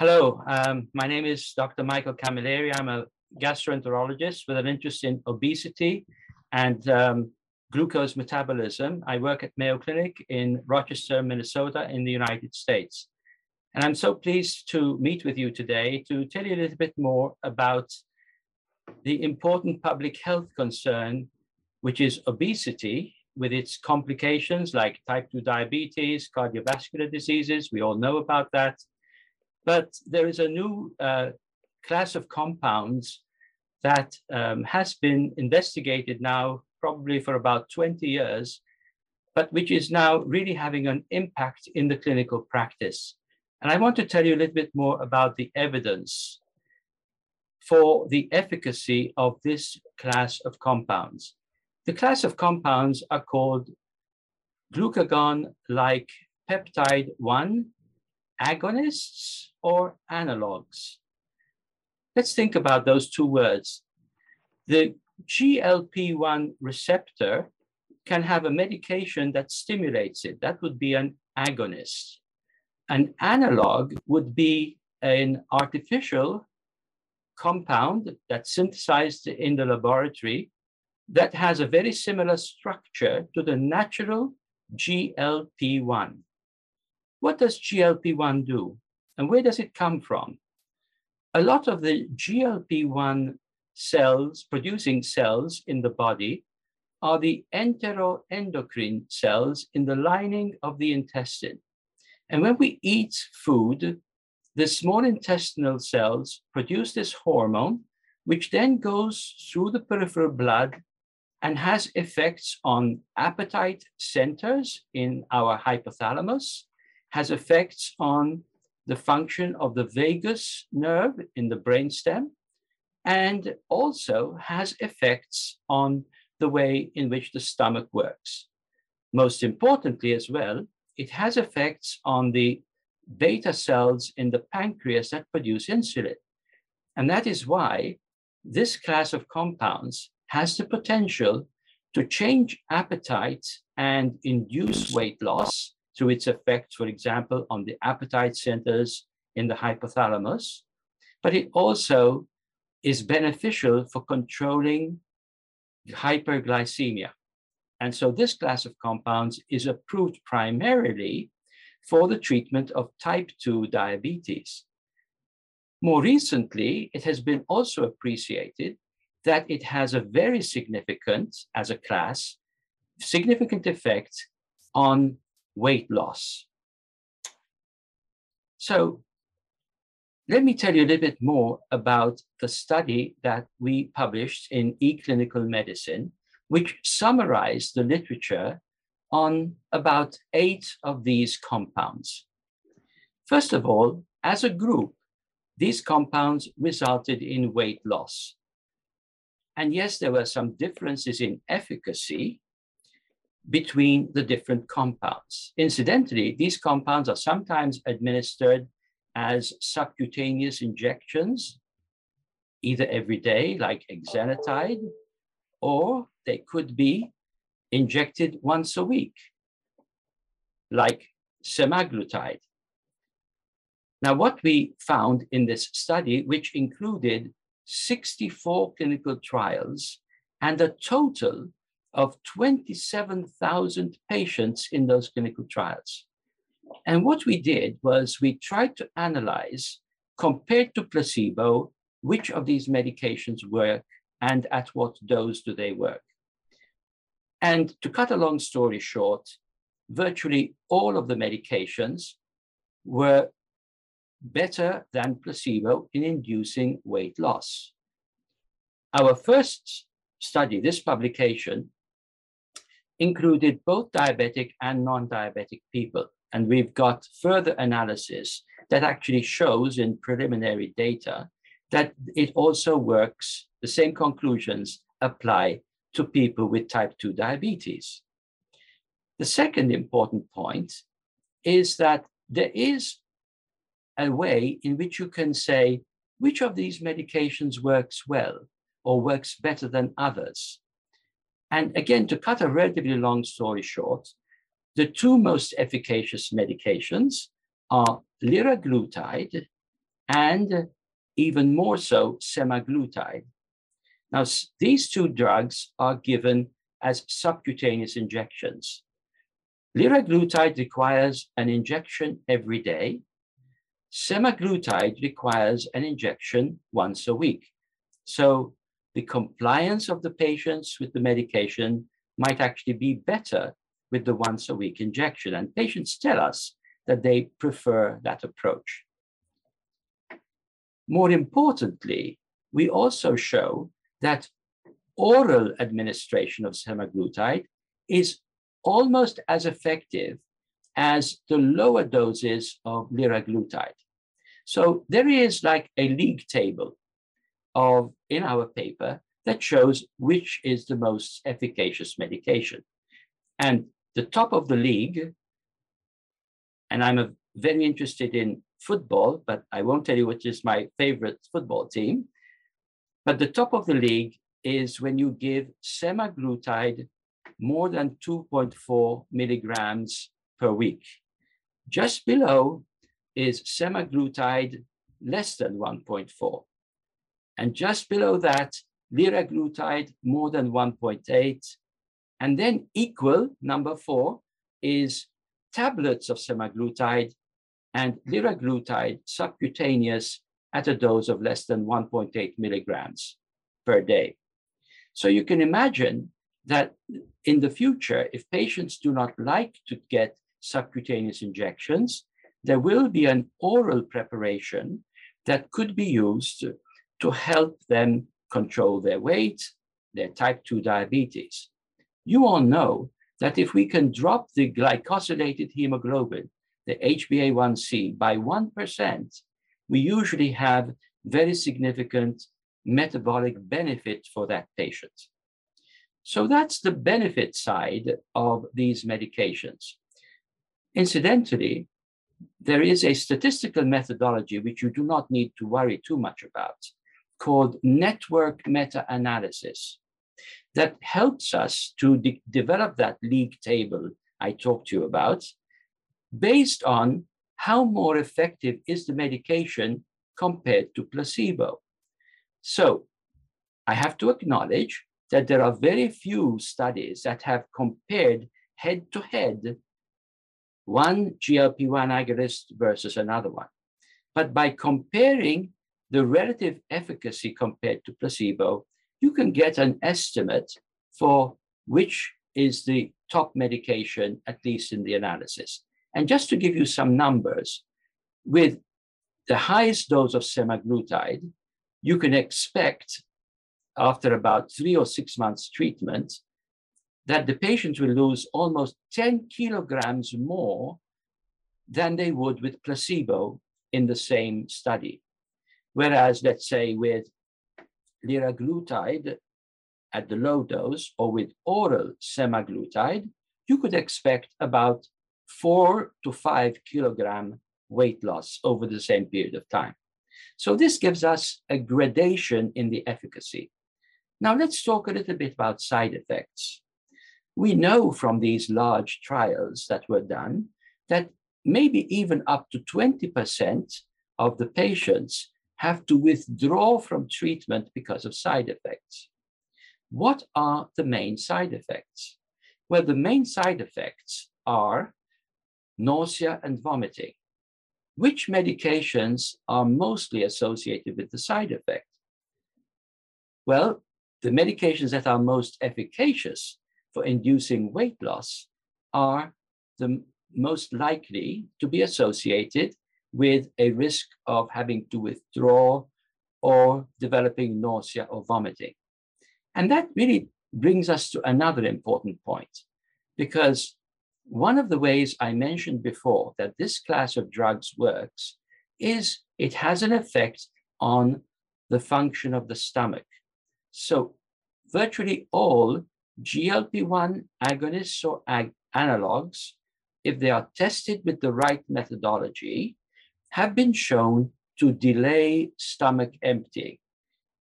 Hello, um, my name is Dr. Michael Camilleri. I'm a gastroenterologist with an interest in obesity and um, glucose metabolism. I work at Mayo Clinic in Rochester, Minnesota, in the United States. And I'm so pleased to meet with you today to tell you a little bit more about the important public health concern, which is obesity with its complications like type 2 diabetes, cardiovascular diseases. We all know about that but there is a new uh, class of compounds that um, has been investigated now probably for about 20 years, but which is now really having an impact in the clinical practice. And I want to tell you a little bit more about the evidence for the efficacy of this class of compounds. The class of compounds are called glucagon-like peptide 1 agonists or analogs. Let's think about those two words. The GLP-1 receptor can have a medication that stimulates it. That would be an agonist. An analog would be an artificial compound that's synthesized in the laboratory that has a very similar structure to the natural GLP-1. What does GLP-1 do? And where does it come from? A lot of the GLP-1 cells, producing cells in the body, are the enteroendocrine cells in the lining of the intestine. And when we eat food, the small intestinal cells produce this hormone, which then goes through the peripheral blood and has effects on appetite centers in our hypothalamus, has effects on the function of the vagus nerve in the brainstem, and also has effects on the way in which the stomach works. Most importantly, as well, it has effects on the beta cells in the pancreas that produce insulin. And that is why this class of compounds has the potential to change appetite and induce weight loss through its effects, for example, on the appetite centers in the hypothalamus, but it also is beneficial for controlling hyperglycemia. And so this class of compounds is approved primarily for the treatment of type 2 diabetes. More recently, it has been also appreciated that it has a very significant, as a class, significant effect on weight loss. So let me tell you a little bit more about the study that we published in eClinical Medicine, which summarized the literature on about eight of these compounds. First of all, as a group, these compounds resulted in weight loss. And yes, there were some differences in efficacy, between the different compounds. Incidentally, these compounds are sometimes administered as subcutaneous injections, either every day, like exenatide, or they could be injected once a week, like semaglutide. Now, what we found in this study, which included 64 clinical trials and a total of 27,000 patients in those clinical trials. And what we did was we tried to analyze, compared to placebo, which of these medications work and at what dose do they work. And to cut a long story short, virtually all of the medications were better than placebo in inducing weight loss. Our first study, this publication, included both diabetic and non-diabetic people. And we've got further analysis that actually shows in preliminary data that it also works, the same conclusions apply to people with type 2 diabetes. The second important point is that there is a way in which you can say which of these medications works well or works better than others. And again, to cut a relatively long story short, the two most efficacious medications are liraglutide and even more so semaglutide. Now, these two drugs are given as subcutaneous injections. Liraglutide requires an injection every day. Semaglutide requires an injection once a week. So the compliance of the patients with the medication might actually be better with the once a week injection. And patients tell us that they prefer that approach. More importantly, we also show that oral administration of semaglutide is almost as effective as the lower doses of liraglutide. So there is like a league table of in our paper that shows which is the most efficacious medication. And the top of the league, and I'm a, very interested in football, but I won't tell you which is my favorite football team. But the top of the league is when you give semaglutide more than 2.4 milligrams per week. Just below is semaglutide less than 1.4. And just below that, liraglutide more than 1.8. And then equal, number four, is tablets of semaglutide and liraglutide subcutaneous at a dose of less than 1.8 milligrams per day. So you can imagine that in the future, if patients do not like to get subcutaneous injections, there will be an oral preparation that could be used to help them control their weight, their type 2 diabetes. You all know that if we can drop the glycosylated hemoglobin the HbA1c by 1%, we usually have very significant metabolic benefit for that patient. So that's the benefit side of these medications. Incidentally, there is a statistical methodology which you do not need to worry too much about called network meta-analysis that helps us to de develop that league table I talked to you about based on how more effective is the medication compared to placebo. So I have to acknowledge that there are very few studies that have compared head to head one GLP-1 agonist versus another one. But by comparing the relative efficacy compared to placebo, you can get an estimate for which is the top medication, at least in the analysis. And just to give you some numbers, with the highest dose of semaglutide, you can expect after about three or six months treatment that the patient will lose almost 10 kilograms more than they would with placebo in the same study. Whereas, let's say, with liraglutide at the low dose or with oral semaglutide, you could expect about four to five kilogram weight loss over the same period of time. So this gives us a gradation in the efficacy. Now let's talk a little bit about side effects. We know from these large trials that were done that maybe even up to 20% of the patients have to withdraw from treatment because of side effects. What are the main side effects? Well, the main side effects are nausea, and vomiting. Which medications are mostly associated with the side effect? Well, the medications that are most efficacious for inducing weight loss are the most likely to be associated with a risk of having to withdraw or developing nausea or vomiting. And that really brings us to another important point because one of the ways I mentioned before that this class of drugs works is it has an effect on the function of the stomach. So, virtually all GLP 1 agonists or ag- analogs, if they are tested with the right methodology, have been shown to delay stomach emptying.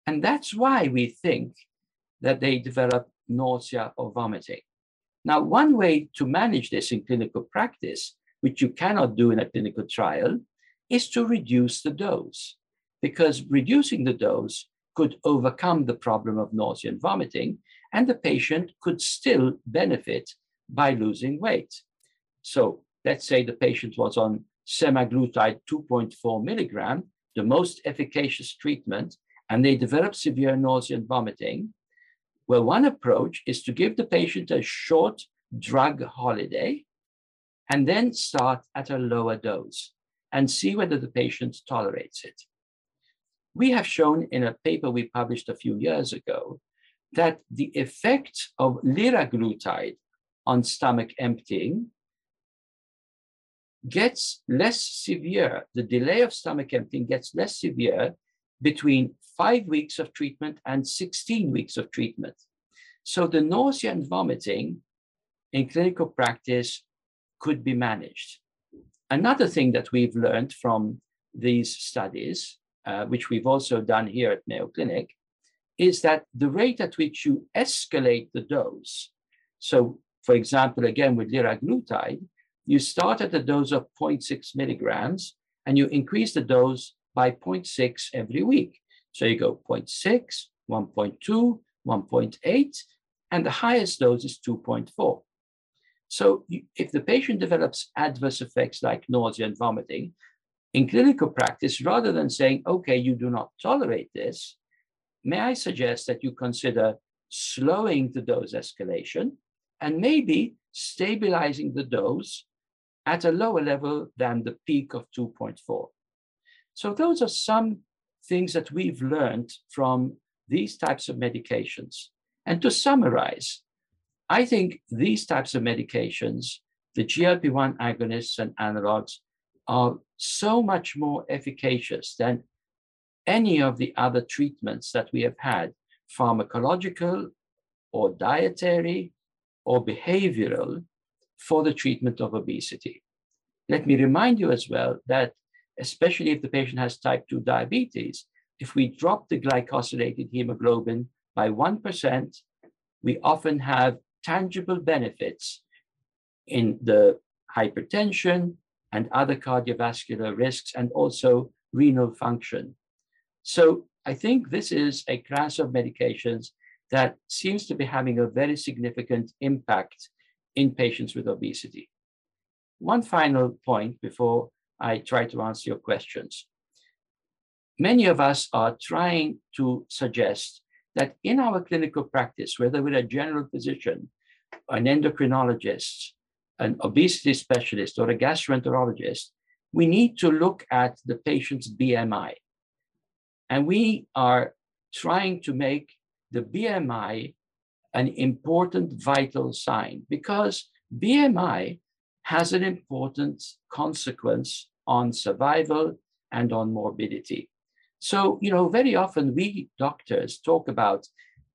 And that's why we think that they develop nausea or vomiting. Now, one way to manage this in clinical practice, which you cannot do in a clinical trial, is to reduce the dose. because reducing the dose could overcome the problem of nausea and vomiting, and the patient could still benefit by losing weight. So let's say the patient was on semaglutide 2.4 milligram, the most efficacious treatment, and they develop severe nausea and vomiting. Well, one approach is to give the patient a short drug holiday and then start at a lower dose and see whether the patient tolerates it. We have shown in a paper we published a few years ago that the effect of liraglutide on stomach emptying gets less severe. The delay of stomach emptying gets less severe between five weeks of treatment and 16 weeks of treatment. So the nausea and vomiting in clinical practice could be managed. Another thing that we've learned from these studies, uh, which we've also done here at Mayo Clinic, is that the rate at which you escalate the dose, so for example, again with liraglutide, you start at a dose of 0.6 milligrams and you increase the dose by 0.6 every week. So you go 0.6, 1.2, 1.8, and the highest dose is 2.4. So if the patient develops adverse effects like nausea and vomiting, in clinical practice, rather than saying, okay, you do not tolerate this, may I suggest that you consider slowing the dose escalation and maybe stabilizing the dose at a lower level than the peak of 2.4. So those are some things that we've learned from these types of medications. And to summarize, I think these types of medications, the GLP-1 agonists and analogs, are so much more efficacious than any of the other treatments that we have had, pharmacological or dietary or behavioral, for the treatment of obesity. Let me remind you as well that, especially if the patient has type 2 diabetes, if we drop the glycosylated hemoglobin by 1%, we often have tangible benefits in the hypertension and other cardiovascular risks and also renal function. So I think this is a class of medications that seems to be having a very significant impact in patients with obesity. One final point before I try to answer your questions. Many of us are trying to suggest that in our clinical practice, whether we're a general physician, an endocrinologist, an obesity specialist, or a gastroenterologist, we need to look at the patient's BMI. And we are trying to make the BMI an important vital sign because BMI has an important consequence on survival and on morbidity. So, you know, very often we doctors talk about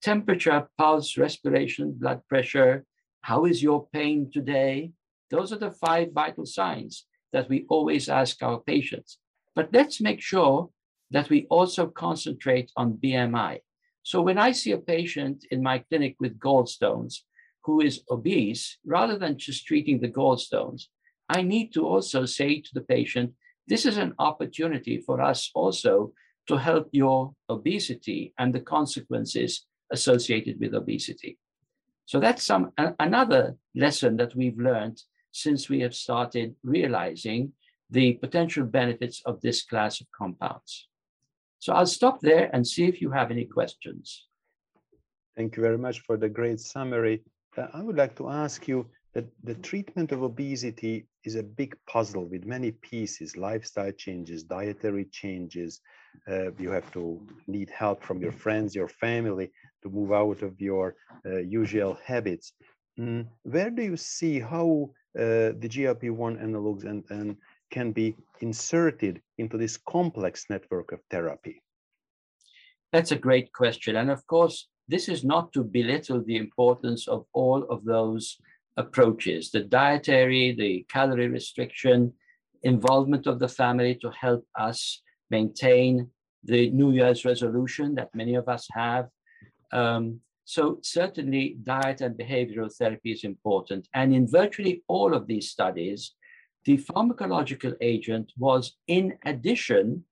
temperature, pulse, respiration, blood pressure. How is your pain today? Those are the five vital signs that we always ask our patients. But let's make sure that we also concentrate on BMI. So when I see a patient in my clinic with gallstones who is obese, rather than just treating the gallstones, I need to also say to the patient, this is an opportunity for us also to help your obesity and the consequences associated with obesity. So that's some another lesson that we've learned since we have started realizing the potential benefits of this class of compounds. So I'll stop there and see if you have any questions. Thank you very much for the great summary. Uh, I would like to ask you that the treatment of obesity is a big puzzle with many pieces, lifestyle changes, dietary changes. Uh, you have to need help from your friends, your family to move out of your uh, usual habits. Mm, where do you see how uh, the GLP-1 analogs and, and can be inserted into this complex network of therapy? That's a great question. And of course, this is not to belittle the importance of all of those approaches the dietary, the calorie restriction, involvement of the family to help us maintain the New Year's resolution that many of us have. Um, so, certainly, diet and behavioral therapy is important. And in virtually all of these studies, the pharmacological agent was in addition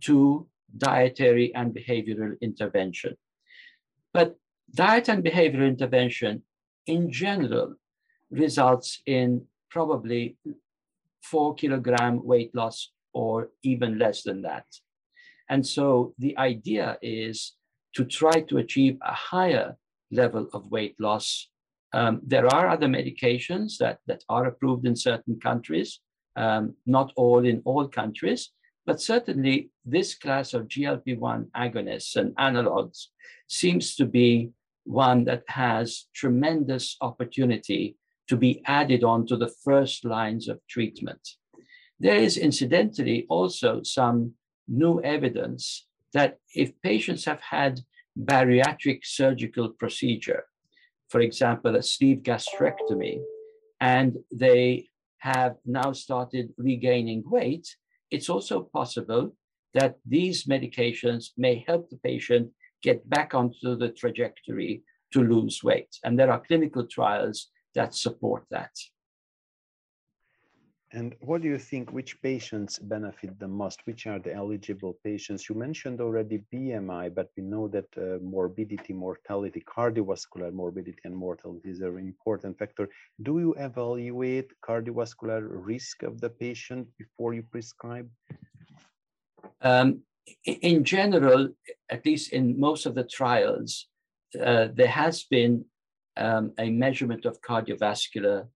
to dietary and behavioral intervention. But diet and behavioral intervention in general results in probably four kilogram weight loss or even less than that. And so the idea is to try to achieve a higher level of weight loss. Um, there are other medications that, that are approved in certain countries, um, not all in all countries, but certainly this class of GLP-1 agonists and analogs seems to be one that has tremendous opportunity to be added on to the first lines of treatment. There is incidentally also some new evidence that if patients have had bariatric surgical procedure, for example, a sleeve gastrectomy, and they have now started regaining weight, it's also possible that these medications may help the patient get back onto the trajectory to lose weight. And there are clinical trials that support that. And what do you think, which patients benefit the most? Which are the eligible patients? You mentioned already BMI, but we know that uh, morbidity, mortality, cardiovascular morbidity and mortality is an important factor. Do you evaluate cardiovascular risk of the patient before you prescribe? Um, in general, at least in most of the trials, uh, there has been um, a measurement of cardiovascular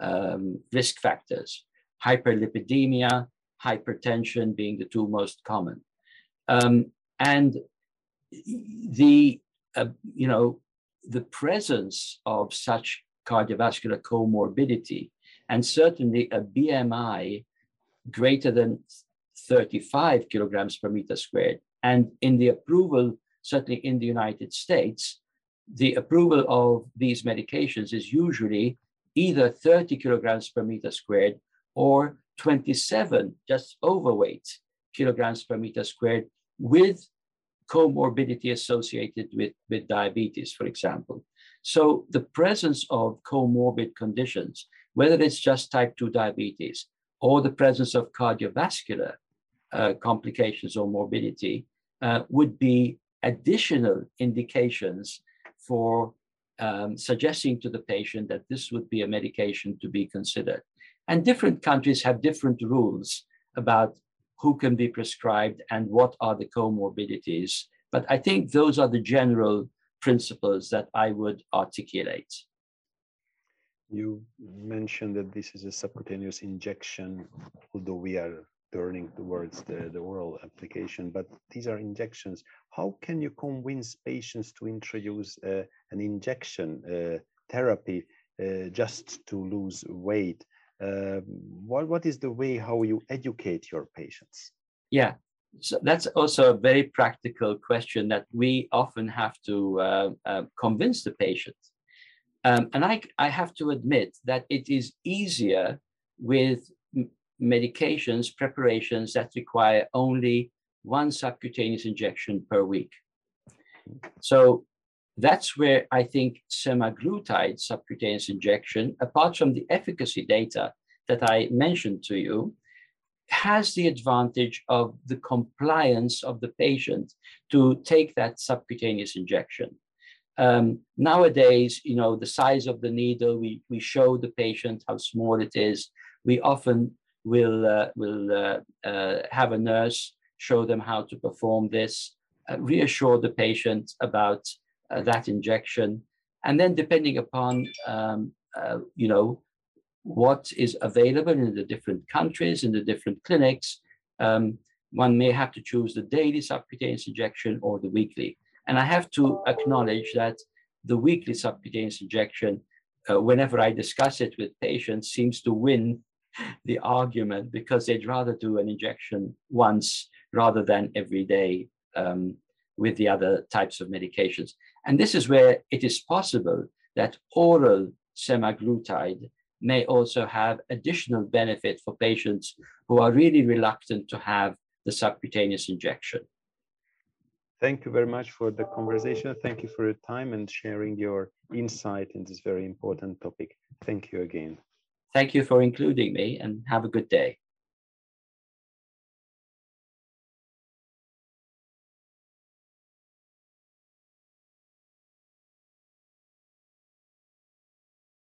um, risk factors, hyperlipidemia, hypertension being the two most common. Um, and the, uh, you know, the presence of such cardiovascular comorbidity and certainly a BMI greater than 35 kilograms per meter squared. And in the approval, certainly in the United States, the approval of these medications is usually either 30 kilograms per meter squared or 27, just overweight kilograms per meter squared with comorbidity associated with, with diabetes, for example. So the presence of comorbid conditions, whether it's just type 2 diabetes or the presence of cardiovascular uh, complications or morbidity, uh, would be additional indications for um, suggesting to the patient that this would be a medication to be considered. And different countries have different rules about who can be prescribed and what are the comorbidities. But I think those are the general principles that I would articulate. You mentioned that this is a subcutaneous injection, although we are turning towards the, the oral application, but these are injections. How can you convince patients to introduce uh, an injection uh, therapy uh, just to lose weight? Um, what, what is the way how you educate your patients? Yeah, so that's also a very practical question that we often have to uh, uh, convince the patient. Um, and I, I have to admit that it is easier with medications, preparations that require only one subcutaneous injection per week. So that's where I think semaglutide subcutaneous injection, apart from the efficacy data that I mentioned to you, has the advantage of the compliance of the patient to take that subcutaneous injection. Um, nowadays, you know, the size of the needle, we, we show the patient how small it is. We often will, uh, will uh, uh, have a nurse show them how to perform this, reassure the patient about that injection. And then depending upon, um, you know, what is available in the different countries, in the different clinics, um, one may have to choose the daily subcutaneous injection or the weekly. And I have to acknowledge that the weekly subcutaneous injection, uh, whenever I discuss it with patients, seems to win the argument because they'd rather do an injection once rather than every day um, with the other types of medications. And this is where it is possible that oral semaglutide may also have additional benefit for patients who are really reluctant to have the subcutaneous injection. Thank you very much for the conversation. Thank you for your time and sharing your insight in this very important topic. Thank you again. Thank you for including me and have a good day.